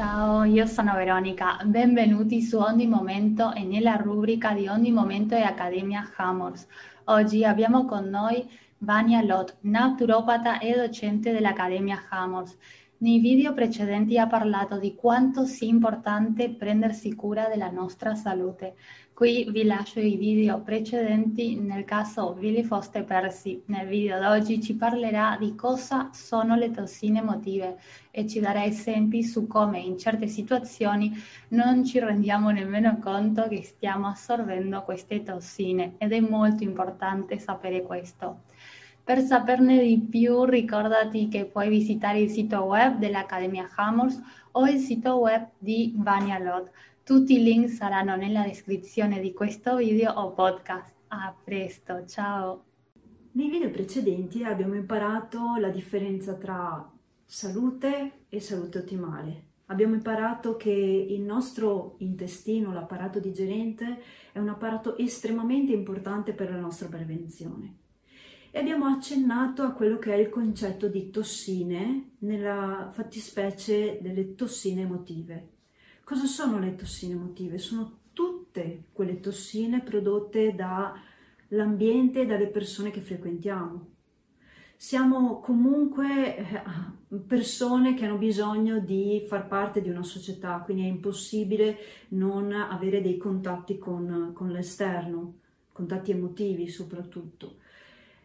Ciao, io sono Veronica, benvenuti su Ogni Momento e nella rubrica di Ogni Momento e Accademia Hammers. Oggi abbiamo con noi Vania Lot, naturopata e docente dell'Accademia Hammers. Nei video precedenti ha parlato di quanto sia importante prendersi cura della nostra salute. Qui vi lascio i video precedenti nel caso vi li foste persi. Nel video d'oggi ci parlerà di cosa sono le tossine emotive e ci darà esempi su come in certe situazioni non ci rendiamo nemmeno conto che stiamo assorbendo queste tossine ed è molto importante sapere questo. Per saperne di più ricordati che puoi visitare il sito web dell'Accademia Hammers o il sito web di Vania Lot. Tutti i link saranno nella descrizione di questo video o podcast. A presto, ciao! Nei video precedenti abbiamo imparato la differenza tra salute e salute ottimale. Abbiamo imparato che il nostro intestino, l'apparato digerente, è un apparato estremamente importante per la nostra prevenzione e abbiamo accennato a quello che è il concetto di tossine nella fattispecie delle tossine emotive. Cosa sono le tossine emotive? Sono tutte quelle tossine prodotte dall'ambiente e dalle persone che frequentiamo. Siamo comunque eh, persone che hanno bisogno di far parte di una società, quindi è impossibile non avere dei contatti con, con l'esterno, contatti emotivi soprattutto.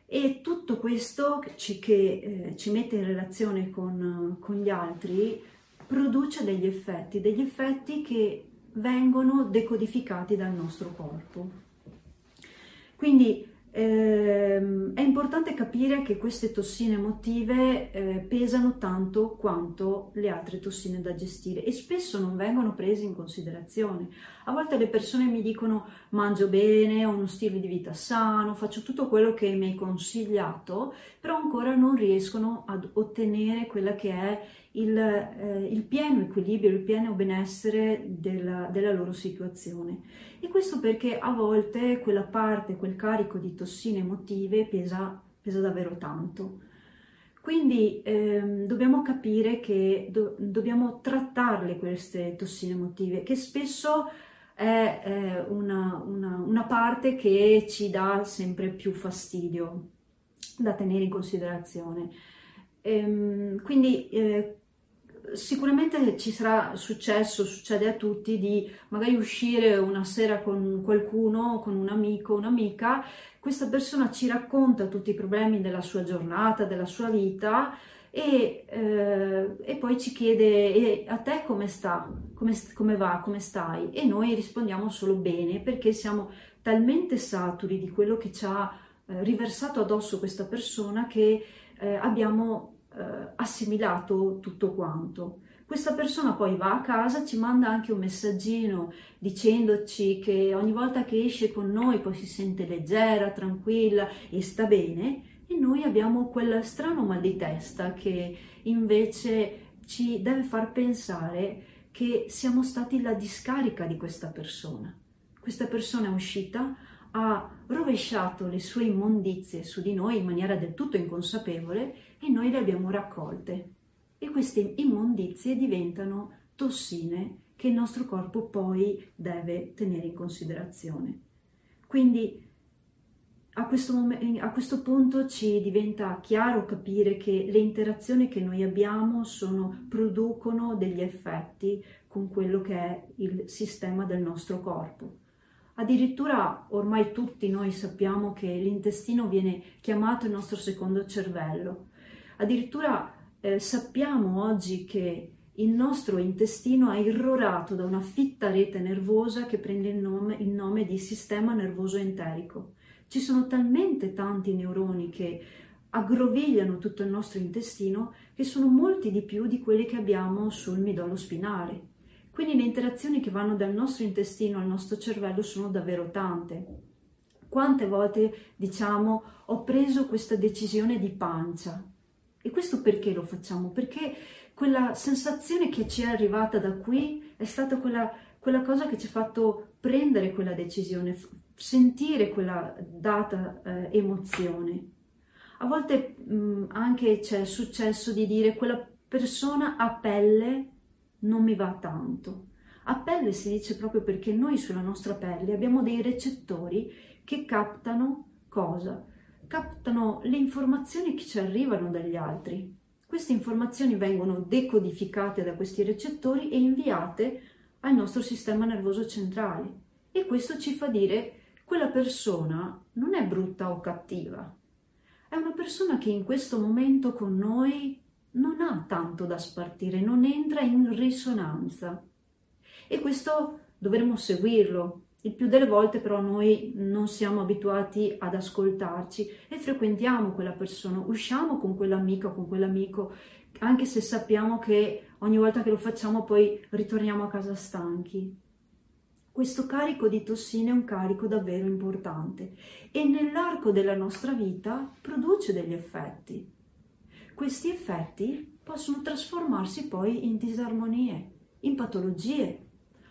E tutto questo ci, che eh, ci mette in relazione con, con gli altri produce degli effetti, degli effetti che vengono decodificati dal nostro corpo. Quindi ehm, è importante capire che queste tossine emotive eh, pesano tanto quanto le altre tossine da gestire e spesso non vengono prese in considerazione. A volte le persone mi dicono mangio bene, ho uno stile di vita sano, faccio tutto quello che mi hai consigliato, però ancora non riescono ad ottenere quella che è il, eh, il pieno equilibrio, il pieno benessere della, della loro situazione. E questo perché a volte quella parte, quel carico di tossine emotive pesa, pesa davvero tanto. Quindi ehm, dobbiamo capire che do, dobbiamo trattarle queste tossine emotive, che spesso è eh, una, una, una, parte che ci dà sempre più fastidio da tenere in considerazione. Ehm, quindi eh, sicuramente ci sarà successo, succede a tutti, di magari uscire una sera con qualcuno, con un amico, un'amica, questa persona ci racconta tutti i problemi della sua giornata, della sua vita e, eh, e poi ci chiede e a te come sta, come, come va, come stai? E noi rispondiamo solo bene perché siamo talmente saturi di quello che ci ha eh, riversato addosso questa persona che eh, abbiamo eh, assimilato tutto quanto. Questa persona poi va a casa, ci manda anche un messaggino dicendoci che ogni volta che esce con noi poi si sente leggera, tranquilla e sta bene e noi abbiamo quel strano mal di testa che invece ci deve far pensare che siamo stati la discarica di questa persona. Questa persona è uscita, ha rovesciato le sue immondizie su di noi in maniera del tutto inconsapevole e noi le abbiamo raccolte. E queste immondizie diventano tossine che il nostro corpo poi deve tenere in considerazione. Quindi a questo, mom- a questo punto ci diventa chiaro capire che le interazioni che noi abbiamo sono, producono degli effetti con quello che è il sistema del nostro corpo. Addirittura ormai tutti noi sappiamo che l'intestino viene chiamato il nostro secondo cervello. Addirittura eh, sappiamo oggi che il nostro intestino è irrorato da una fitta rete nervosa che prende il nome, il nome di sistema nervoso enterico. Ci sono talmente tanti neuroni che aggrovigliano tutto il nostro intestino che sono molti di più di quelli che abbiamo sul midollo spinale. Quindi le interazioni che vanno dal nostro intestino al nostro cervello sono davvero tante. Quante volte diciamo ho preso questa decisione di pancia? E questo perché lo facciamo? Perché quella sensazione che ci è arrivata da qui è stata quella, quella cosa che ci ha fatto prendere quella decisione, sentire quella data eh, emozione. A volte mh, anche c'è successo di dire quella persona a pelle non mi va tanto. A pelle si dice proprio perché noi sulla nostra pelle abbiamo dei recettori che captano cosa? Captano le informazioni che ci arrivano dagli altri. Queste informazioni vengono decodificate da questi recettori e inviate al nostro sistema nervoso centrale e questo ci fa dire quella persona non è brutta o cattiva, è una persona che in questo momento con noi non ha tanto da spartire, non entra in risonanza. E questo dovremmo seguirlo. Il più delle volte però noi non siamo abituati ad ascoltarci e frequentiamo quella persona, usciamo con quell'amica o con quell'amico, anche se sappiamo che ogni volta che lo facciamo poi ritorniamo a casa stanchi. Questo carico di tossine è un carico davvero importante e nell'arco della nostra vita produce degli effetti. Questi effetti possono trasformarsi poi in disarmonie, in patologie,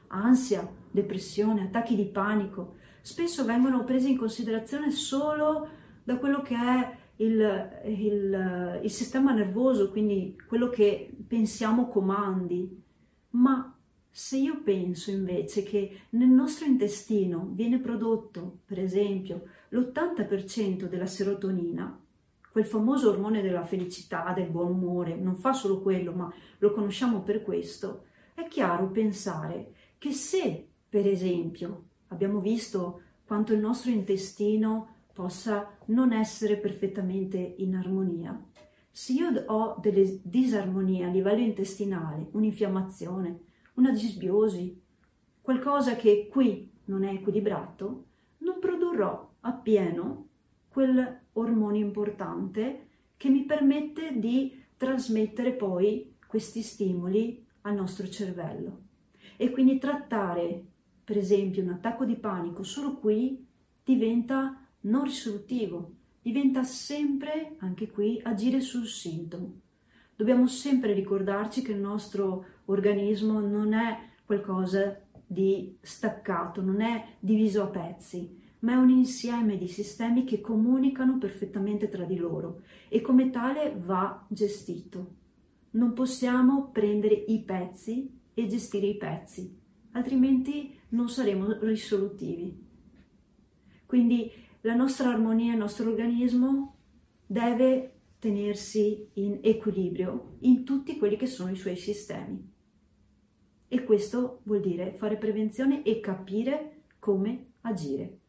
ansia, depressione, attacchi di panico. Spesso vengono presi in considerazione solo da quello che è il, il, il sistema nervoso, quindi quello che pensiamo comandi, ma se io penso invece che nel nostro intestino viene prodotto, per esempio, l'80% della serotonina, quel famoso ormone della felicità, del buon umore, non fa solo quello, ma lo conosciamo per questo, è chiaro pensare che se, per esempio, abbiamo visto quanto il nostro intestino possa non essere perfettamente in armonia, se io ho delle disarmonie a livello intestinale, un'infiammazione, una disbiosi, qualcosa che qui non è equilibrato, non produrrò appieno quel ormone importante che mi permette di trasmettere poi questi stimoli al nostro cervello. E quindi trattare, per esempio, un attacco di panico solo qui diventa non risolutivo, diventa sempre, anche qui, agire sul sintomo. Dobbiamo sempre ricordarci che il nostro organismo non è qualcosa di staccato, non è diviso a pezzi, ma è un insieme di sistemi che comunicano perfettamente tra di loro e come tale va gestito. Non possiamo prendere i pezzi e gestire i pezzi, altrimenti non saremo risolutivi. Quindi la nostra armonia, il nostro organismo deve tenersi in equilibrio in tutti quelli che sono i suoi sistemi. E questo vuol dire fare prevenzione e capire come agire.